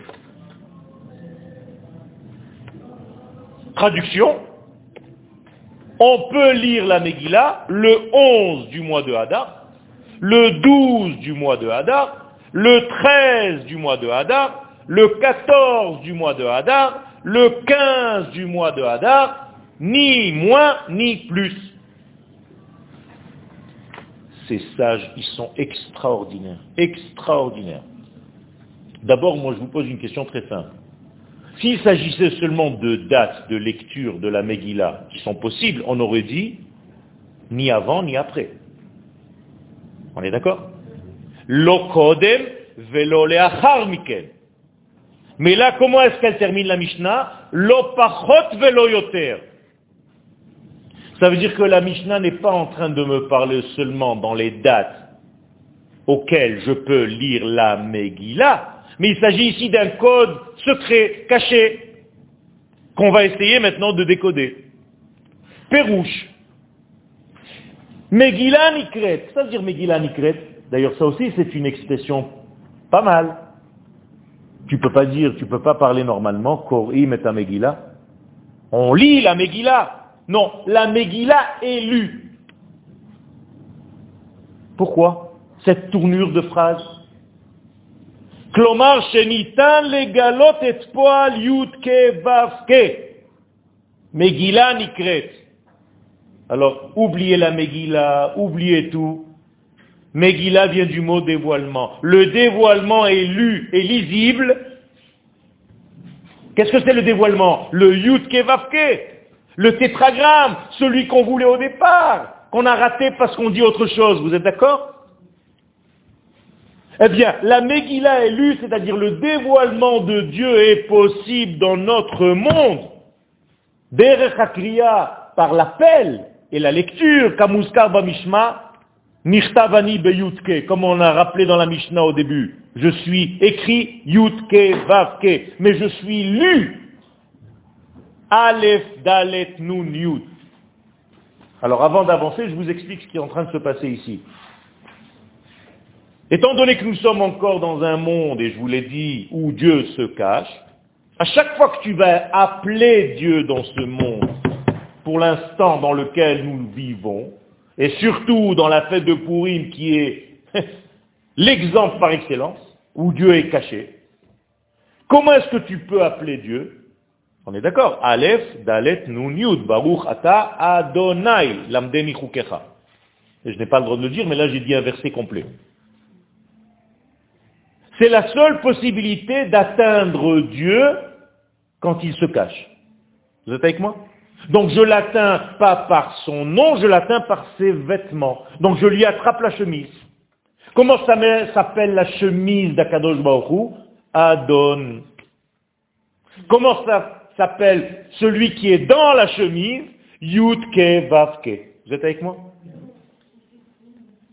Traduction. On peut lire la Megillah le 11 du mois de Hadar, le 12 du mois de Hadar, le 13 du mois de Hadar, le 14 du mois de Hadar, le 15 du mois de Hadar, ni moins ni plus. Ces sages, ils sont extraordinaires, extraordinaires. D'abord, moi je vous pose une question très simple. S'il s'agissait seulement de dates de lecture de la Megillah qui sont possibles, on aurait dit ni avant ni après. On est d'accord? Lokodem velo. Mais là, comment est-ce qu'elle termine la Mishnah? Lo pachot velo yoter. Ça veut dire que la Mishnah n'est pas en train de me parler seulement dans les dates auxquelles je peux lire la Megillah, mais il s'agit ici d'un code secret, caché, qu'on va essayer maintenant de décoder. Pérouche. Megillah Nikret. Ça veut dire Megillah Nikret. D'ailleurs, ça aussi, c'est une expression pas mal. Tu peux pas dire, tu peux pas parler normalement, Korim et Megillah. On lit la Megillah. Non, la Megillah est lue. Pourquoi Cette tournure de phrase? Klomar shenitan legalot. Megillah. Alors, oubliez la Megillah, oubliez tout. Megillah vient du mot dévoilement. Le dévoilement est lu et lisible. Qu'est-ce que c'est le dévoilement? Le Yutke Vavke, le tétragramme, celui qu'on voulait au départ, qu'on a raté parce qu'on dit autre chose. Vous êtes d'accord? Eh bien, la Megillah est lue, c'est-à-dire le dévoilement de Dieu est possible dans notre monde. Berechakriya, par l'appel, Et la lecture, Kamuskar Bamishma, Nishtavani Beyutke, comme on a rappelé dans la Mishnah au début. Je suis écrit Yutke Vavke, mais je suis lu. Aleph Dalet Nun Yut. Alors avant d'avancer, je vous explique ce qui est en train de se passer ici. Étant donné que nous sommes encore dans un monde, et je vous l'ai dit, où Dieu se cache, à chaque fois que tu vas appeler Dieu dans ce monde, pour l'instant dans lequel nous vivons, et surtout dans la fête de Purim qui est [laughs] l'exemple par excellence, où Dieu est caché, comment est-ce que tu peux appeler Dieu? On est d'accord Aleph, Dalet, Nun, Baruch, Ata, Adonai, Lamdeni Chukecha. Je n'ai pas le droit de le dire, mais là j'ai dit un verset complet. C'est la seule possibilité d'atteindre Dieu quand il se cache. Vous êtes avec moi? Donc je l'atteins pas par son nom, je l'atteins par ses vêtements. Donc je lui attrape la chemise. Comment ça s'appelle la chemise d'Akadosh Baruch Adon. Comment ça s'appelle celui qui est dans la chemise Yudke Vavke. Vous êtes avec moi?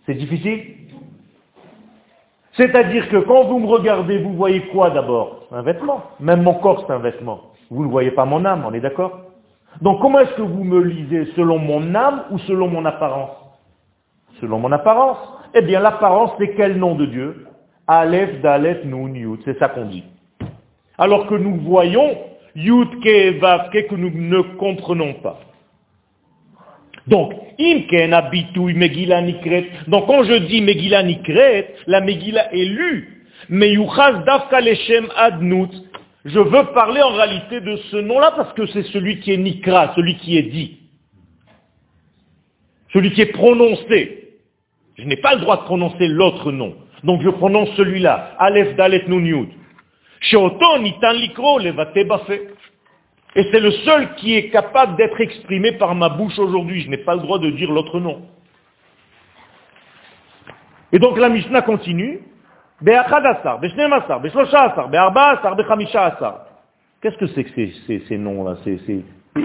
C'est difficile? C'est-à-dire que quand vous me regardez, vous voyez quoi d'abord? Un vêtement. Même mon corps, c'est un vêtement. Vous ne voyez pas mon âme, on est d'accord? Donc comment est-ce que vous me lisez? Selon mon âme ou selon mon apparence? Selon mon apparence. Eh bien l'apparence c'est quel nom de Dieu? Aleph, Dalet, Nun, Yud. C'est ça qu'on dit. Alors que nous voyons Yud, que nous ne comprenons pas. Donc, Imken abitu Megillah Nikret. Donc quand je dis Megillah Nikret, la Megillah est lue. Mais Yuchaz Dafka Leshem Adnut. Je veux parler en réalité de ce nom-là parce que c'est celui qui est Nikra, celui qui est dit. Celui qui est prononcé. Je n'ai pas le droit de prononcer l'autre nom. Donc je prononce celui-là. Aleph Dalet Nun Yud. Et c'est le seul qui est capable d'être exprimé par ma bouche aujourd'hui. Je n'ai pas le droit de dire l'autre nom. Et donc la Mishnah continue. Qu'est-ce que c'est que ces, noms-là?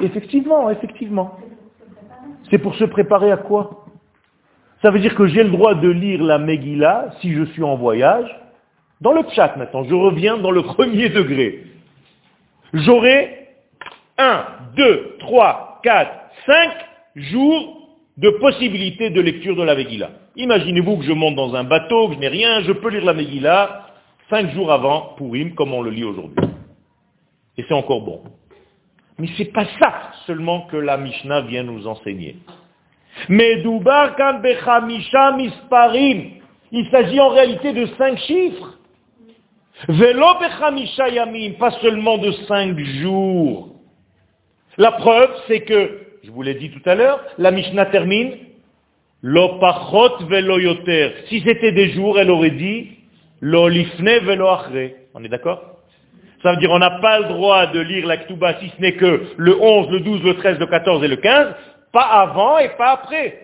Effectivement, effectivement. C'est pour se préparer à quoi? Ça veut dire que j'ai le droit de lire la Megillah si je suis en voyage. Dans le chat maintenant, je reviens dans le [laughs] premier degré. J'aurai 1, 2, 3, 4, 5 jours de possibilité de lecture de la Megillah. Imaginez-vous que je monte dans un bateau, que je n'ai rien, je peux lire la Megillah cinq jours avant Purim, comme on le lit aujourd'hui. Et c'est encore bon. Mais c'est pas ça seulement que la Mishnah vient nous enseigner. Il s'agit en réalité de cinq chiffres. Velo yamim, pas seulement de cinq jours. La preuve, c'est que, je vous l'ai dit tout à l'heure, la Mishnah termine Lo pachot velo yoter. Si c'était des jours, elle aurait dit lo lifne velo achre. On est d'accord? Ça veut dire on n'a pas le droit de lire la Ktuba si ce n'est que le 11, le 12, le 13, le 14 et le 15, pas avant et pas après.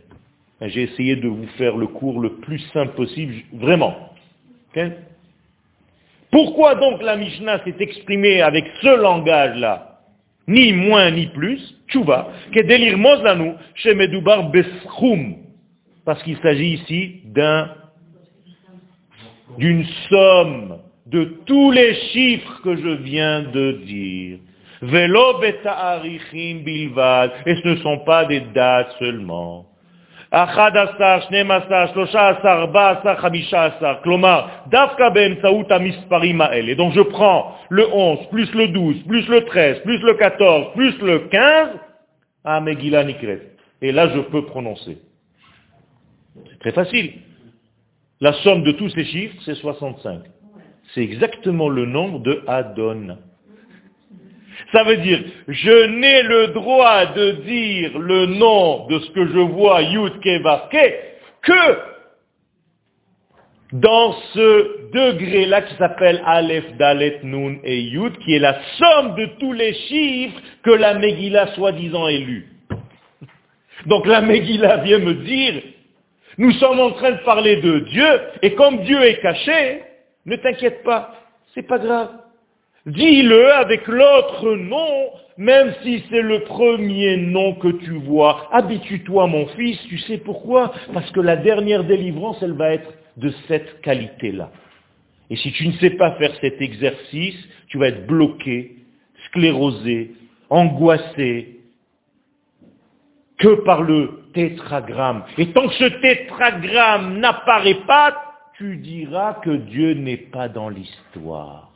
J'ai essayé de vous faire le cours le plus simple possible, vraiment. Pourquoi donc la Mishnah s'est exprimée avec ce langage-là ni moins ni plus, tchouva, que délire mozlanou, chez Medoubar Beschum, parce qu'il s'agit ici d'un, d'une somme de tous les chiffres que je viens de dire. Velo bilvad, et ce ne sont pas des dates seulement. Donc je prends le 11, plus le 12, plus le 13, plus le 14, plus le 15, à Megillah Nikret. Et là, je peux prononcer. C'est très facile. La somme de tous ces chiffres, c'est 65. C'est exactement le nombre de Adon. Ça veut dire, je n'ai le droit de dire le nom de ce que je vois, Yud Ke que dans ce degré-là qui s'appelle Aleph, Dalet, Nun et Yud, qui est la somme de tous les chiffres que la Megillah soi-disant est lue. Donc la Megillah vient me dire, nous sommes en train de parler de Dieu, et comme Dieu est caché, ne t'inquiète pas, c'est pas grave. Dis-le avec l'autre nom, même si c'est le premier nom que tu vois. Habitue-toi, mon fils, tu sais pourquoi? Parce que la dernière délivrance, elle va être de cette qualité-là. Et si tu ne sais pas faire cet exercice, tu vas être bloqué, sclérosé, angoissé, que par le tétragramme. Et tant que ce tétragramme n'apparaît pas, tu diras que Dieu n'est pas dans l'histoire.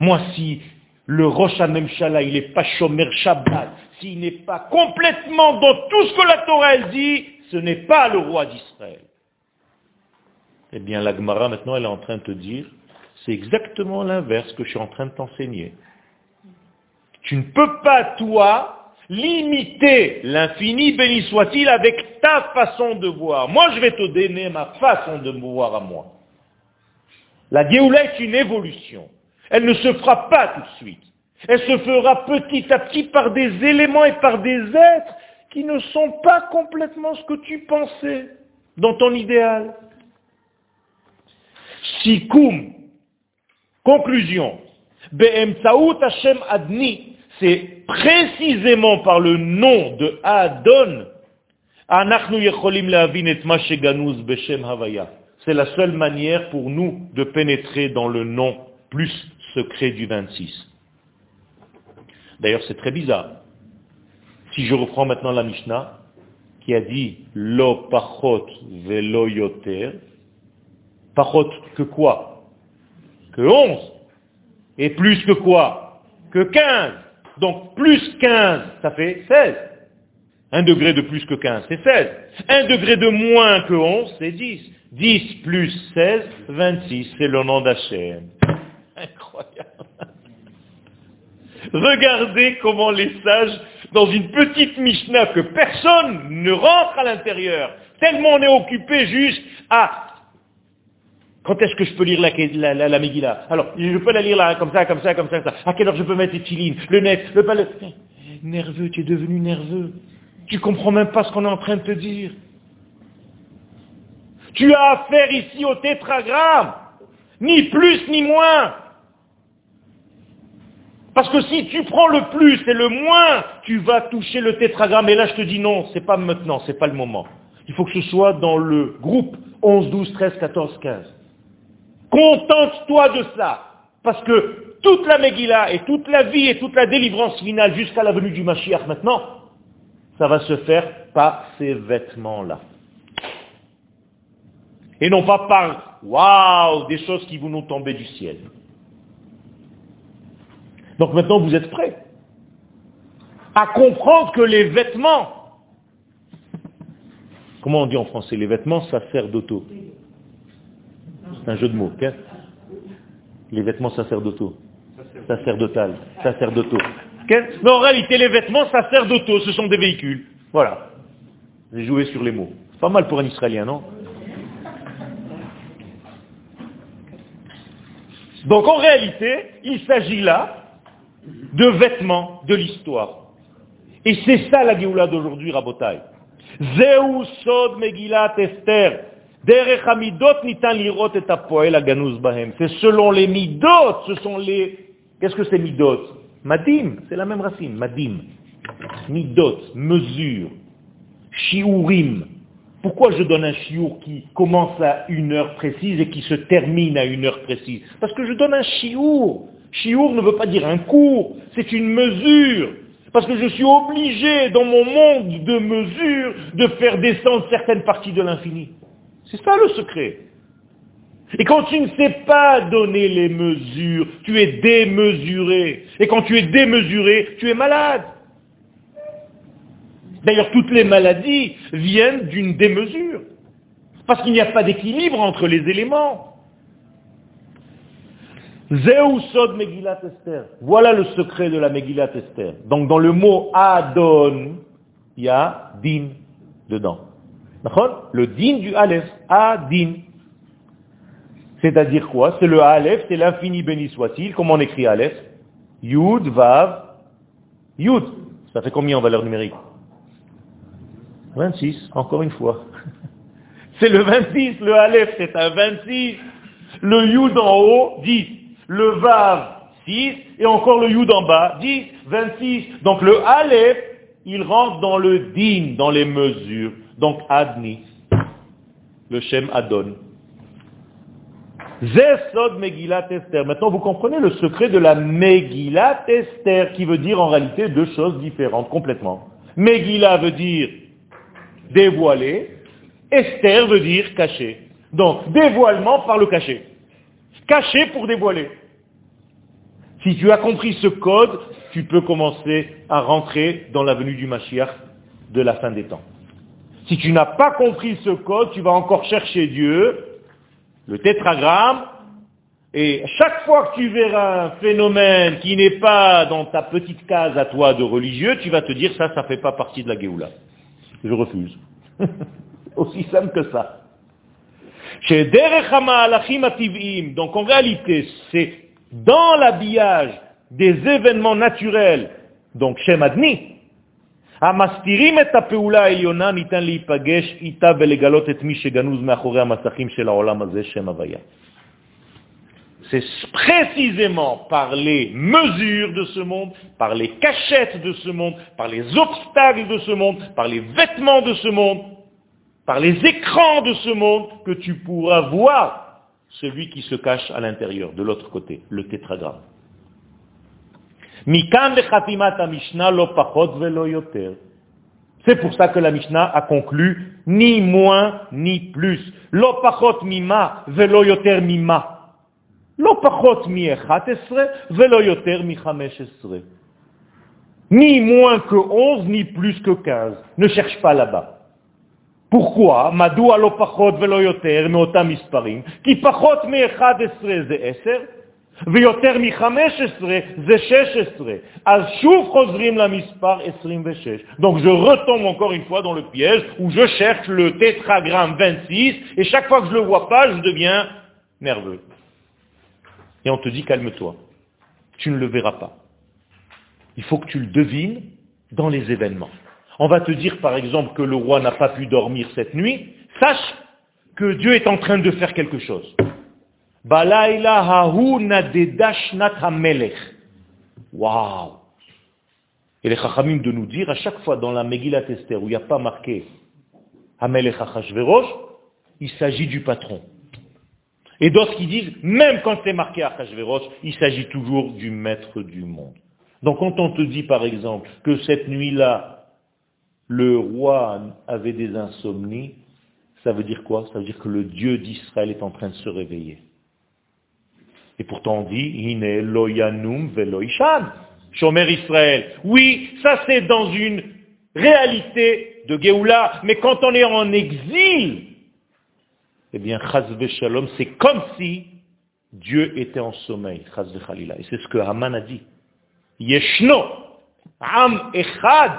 Moi, si le Rosh Hashanah, il n'est pas Shomer Shabbat, s'il n'est pas complètement dans tout ce que la Torah dit, ce n'est pas le roi d'Israël. Eh bien, la Gemara, maintenant, elle est en train de te dire, c'est exactement l'inverse que je suis en train de t'enseigner. Tu ne peux pas, toi, limiter l'infini, béni soit-il, avec ta façon de voir. Moi, je vais te donner ma façon de voir à moi. La Géoula est une évolution. Elle ne se fera pas tout de suite. Elle se fera petit à petit par des éléments et par des êtres qui ne sont pas complètement ce que tu pensais dans ton idéal. Sikum, conclusion, Be'emtaout Hashem Adni, c'est précisément par le nom de Adon. C'est la seule manière pour nous de pénétrer dans le nom plus secret du 26. D'ailleurs, c'est très bizarre. Si je reprends maintenant la Mishnah, qui a dit lo pachot velo yoter, pachot que quoi? Que 11. Et plus que quoi? Que 15. Donc plus 15, ça fait 16. Un degré de plus que 15, c'est 16. Un degré de moins que 11, c'est 10. 10 plus 16, 26, c'est le nom d'Hachem. [laughs] Incroyable. Regardez comment les sages, dans une petite Mishnah que personne ne rentre à l'intérieur, tellement on est occupé juste à quand est-ce que je peux lire la, la, la, Megillah? Alors, je peux la lire là, comme ça, comme ça, comme ça, comme ça. À quelle heure je peux mettre les le net, le palais Nerveux, tu es devenu nerveux. Tu comprends même pas ce qu'on est en train de te dire. Tu as affaire ici au tétragramme. Ni plus ni moins. Parce que si tu prends le plus et le moins, tu vas toucher le tétragramme. Et là, je te dis non, c'est pas maintenant, c'est pas le moment. Il faut que ce soit dans le groupe 11, 12, 13, 14, 15. Contente-toi de ça. Parce que toute la Megillah et toute la vie et toute la délivrance finale jusqu'à la venue du Mashiach maintenant, ça va se faire par ces vêtements-là. Et non pas par, waouh, des choses qui vont nous tomber du ciel. Donc maintenant, vous êtes prêts à comprendre que les vêtements, comment on dit en français, les vêtements sacerdotaux. C'est un jeu de mots. ok les vêtements sacerdotaux. Sacerdotal. Sacerdotaux. Mais en réalité, les vêtements sacerdotaux, ce sont des véhicules. Voilà. J'ai joué sur les mots. C'est pas mal pour un Israélien, non Donc en réalité, il s'agit là de vêtements de l'histoire. Et c'est ça la Géoula d'aujourd'hui, Rabotai. Sod Megillat Esther. C'est selon les midot, ce sont les... Qu'est-ce que c'est midot? Madim, c'est la même racine, madim. Midot, mesure. Shiurim. Pourquoi je donne un chiour qui commence à une heure précise et qui se termine à une heure précise? Parce que je donne un chiour. Chiour ne veut pas dire un cours, c'est une mesure. Parce que je suis obligé, dans mon monde de mesure, de faire descendre certaines parties de l'infini. C'est ça le secret. Et quand tu ne sais pas donner les mesures, tu es démesuré. Et quand tu es démesuré, tu es malade. D'ailleurs, toutes les maladies viennent d'une démesure. Parce qu'il n'y a pas d'équilibre entre les éléments. Megillat Esther. Voilà le secret de la Megillat Esther. Donc dans le mot Adon, il y a din dedans. Le din du Aleph, Adin. C'est-à-dire quoi? C'est le Aleph, c'est l'infini béni soit-il. Comment on écrit Aleph? Yud, Vav, Yud. Ça fait combien en valeur numérique? 26, encore une fois. [laughs] C'est le 26, le Aleph, c'est un 26. Le Yud en haut, 10. Le Vav, 6. Et encore le Yud en bas, 10, 26. Donc le Aleph, il rentre dans le din, dans les mesures. Donc Adni, le Shem Adon. Zesod Megillat Esther. Maintenant, vous comprenez le secret de la Megillat Esther, qui veut dire en réalité deux choses différentes complètement. Megillah veut dire dévoiler, Esther veut dire cacher. Donc, dévoilement par le cacher. Cacher pour dévoiler. Si tu as compris ce code, tu peux commencer à rentrer dans la venue du Mashiach de la fin des temps. Si tu n'as pas compris ce code, tu vas encore chercher Dieu, le tétragramme, et chaque fois que tu verras un phénomène qui n'est pas dans ta petite case à toi de religieux, tu vas te dire ça, ça ne fait pas partie de la Géoula. Je refuse. [laughs] Aussi simple que ça. Donc en réalité, c'est dans l'habillage des événements naturels, donc Shem Adni, המסתירים את הפעולה העליונה ניתן להיפגש איתה ולגלות את מי שגנוז מאחורי המסכים של העולם הזה, שם הוויה. C'est précisément par les mesures de ce monde, par les cachettes de ce monde, par les obstacles de ce monde, par les vêtements de ce monde, par les écrans de ce monde que tu pourras voir celui qui se cache à l'intérieur, de l'autre côté, le tétragramme. C'est pour ça que la Mishnah a conclu ni moins ni plus. Mima mima. Ni moins que 11, ni plus que 15. Ne cherche pas là-bas Pourquoi Madou lo pachot velo yoter meotam isparim. Ki pachot mi 11 זה 10 ויותר מ-15 זה 16. אז שוב חוזרים למספר 26. Donc je retombe encore une fois dans le piège où je cherche le tétragramme 26 et chaque fois que je ne le vois pas, je deviens nerveux. Et on te dit calme-toi. Tu ne le verras pas. Il faut que tu le devines dans les événements. On va te dire par exemple que le roi n'a pas pu dormir cette nuit. Sache que Dieu est en train de faire quelque chose. Waouh Et les chachamim de nous dire, à chaque fois dans la Megillat Esther où il n'y a pas marqué Hamelech Achashverosh, il s'agit du patron. Et d'autres qui disent, même quand c'est marqué Achashverosh, il s'agit toujours du maître du monde. Donc quand on te dit par exemple que cette nuit-là, le roi avait des insomnies, ça veut dire quoi? Ça veut dire que le Dieu d'Israël est en train de se réveiller. Et pourtant on dit, Hine loyanum veloishan. Shomer Israël. Oui, ça c'est dans une réalité de Géoula, mais quand on est en exil, eh bien, Chazve Shalom, c'est comme si Dieu était en sommeil, Chazve Khalila. Et c'est ce que Haman a dit. Yeshno, Am Echad.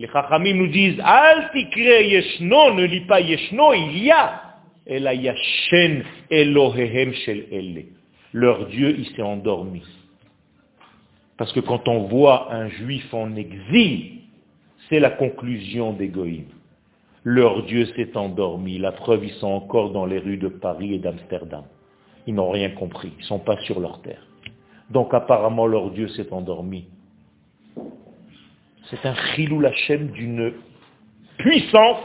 Les Chachamim nous disent, Al Yeshno, ne lis pas Yeshno, il y a. Leur Dieu, il s'est endormi. Parce que quand on voit un juif en exil, c'est la conclusion des Leur Dieu s'est endormi. La preuve, ils sont encore dans les rues de Paris et d'Amsterdam. Ils n'ont rien compris. Ils ne sont pas sur leur terre. Donc apparemment, leur Dieu s'est endormi. C'est un chilou lachem d'une puissance.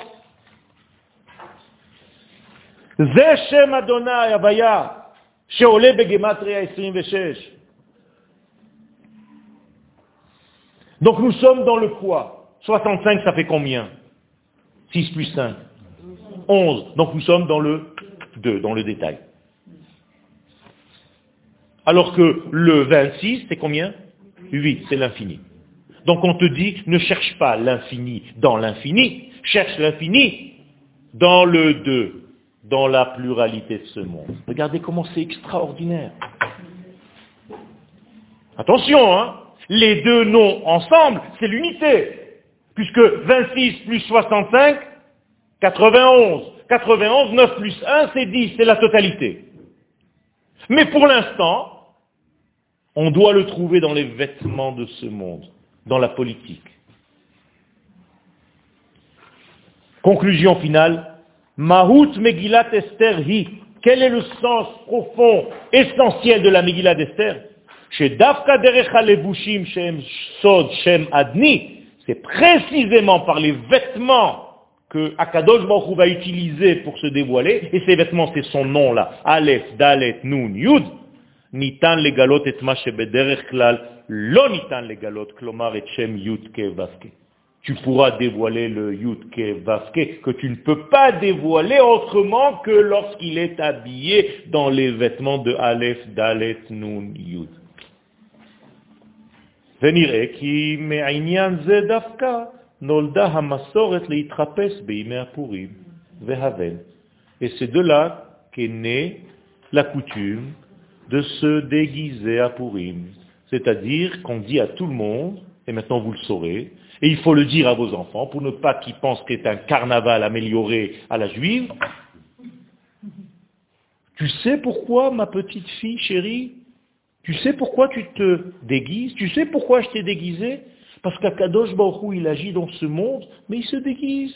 Zeshem Adonai Abaya. Donc nous sommes dans le quoi 65, ça fait combien? 6 plus 5 11. Donc nous sommes dans le 2, dans le détail. Alors que le 26, c'est combien? 8, c'est l'infini. Donc on te dit, ne cherche pas l'infini dans l'infini, cherche l'infini dans le 2 dans la pluralité de ce monde. Regardez comment c'est extraordinaire. Attention, hein les deux noms ensemble, c'est l'unité. Puisque 26 plus 65, 91. 91, 9 plus 1, c'est 10, c'est la totalité. Mais pour l'instant, on doit le trouver dans les vêtements de ce monde, dans la politique. Conclusion finale. Mahout Megillat Esther hi. Quel est le sens profond, essentiel de la Megillat d'Esther c'est précisément par les vêtements que Akadosh Baruch va utiliser pour se dévoiler, et ces vêtements, c'est son nom là, Aleph, Dalet, Nun, Yud, Nitan legalot et ma klal, lo nitan legalot, klomar et shem Yud ke Tu pourras dévoiler le Yud ke vaske, que tu ne peux pas dévoiler autrement que lorsqu'il est habillé dans les vêtements de Aleph, Dalet, Nun, Yud. ונראה כי מעניין זה דווקא נולדה המסורת להתחפש בימי הפורים והבן. Et c'est de là qu'est née la coutume de se déguiser à Purim. C'est-à-dire qu'on dit à tout le monde, et maintenant vous le saurez, et il faut le dire à vos enfants pour ne pas qu'ils pensent que c'est un carnaval amélioré à la juive. Tu sais pourquoi, ma petite fille chérie, tu sais pourquoi tu te déguises? Tu sais pourquoi je t'ai déguisé? Parce qu'Akadosh Baruch il agit dans ce monde, mais il se déguise.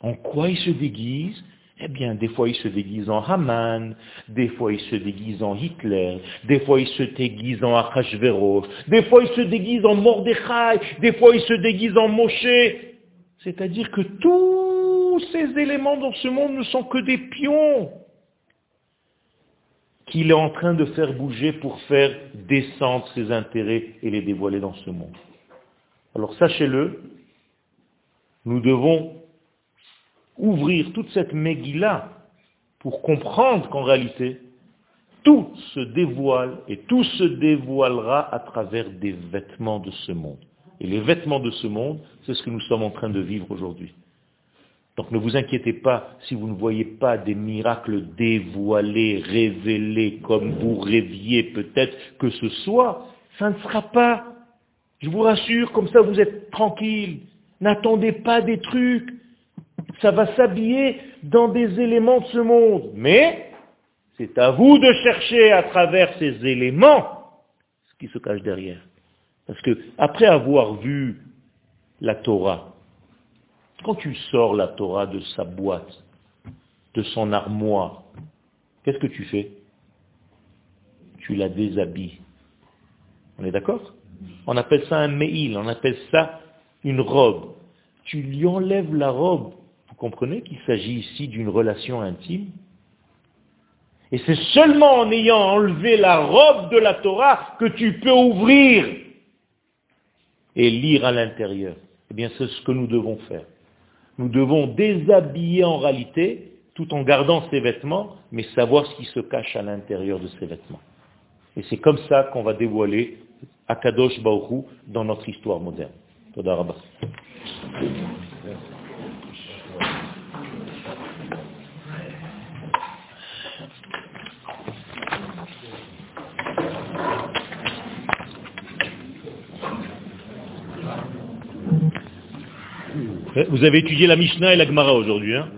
En quoi il se déguise? Eh bien, des fois il se déguise en Haman, des fois il se déguise en Hitler, des fois il se déguise en Achashverosh, des fois il se déguise en Mordechai, des fois il se déguise en Moshe. C'est-à-dire que tous ces éléments dans ce monde ne sont que des pions qu'il est en train de faire bouger pour faire descendre ses intérêts et les dévoiler dans ce monde. Alors sachez-le, nous devons ouvrir toute cette Megillah pour comprendre qu'en réalité, tout se dévoile et tout se dévoilera à travers des vêtements de ce monde. Et les vêtements de ce monde, c'est ce que nous sommes en train de vivre aujourd'hui. Donc ne vous inquiétez pas si vous ne voyez pas des miracles dévoilés, révélés, comme vous rêviez peut-être que ce soit. Ça ne sera pas. Je vous rassure, comme ça vous êtes tranquille. N'attendez pas des trucs. Ça va s'habiller dans des éléments de ce monde. Mais c'est à vous de chercher à travers ces éléments ce qui se cache derrière. Parce que après avoir vu la Torah, quand tu sors la Torah de sa boîte, de son armoire, qu'est-ce que tu fais? Tu la déshabilles. On est d'accord? On appelle ça un meil, on appelle ça une robe. Tu lui enlèves la robe. Vous comprenez qu'il s'agit ici d'une relation intime Et c'est seulement en ayant enlevé la robe de la Torah que tu peux ouvrir et lire à l'intérieur. Eh bien, c'est ce que nous devons faire. Nous devons déshabiller en réalité, tout en gardant ses vêtements, mais savoir ce qui se cache à l'intérieur de ces vêtements. Et c'est comme ça qu'on va dévoiler Akadosh Baoru dans notre histoire moderne. Vous avez étudié la Mishnah et la Gemara aujourd'hui, hein?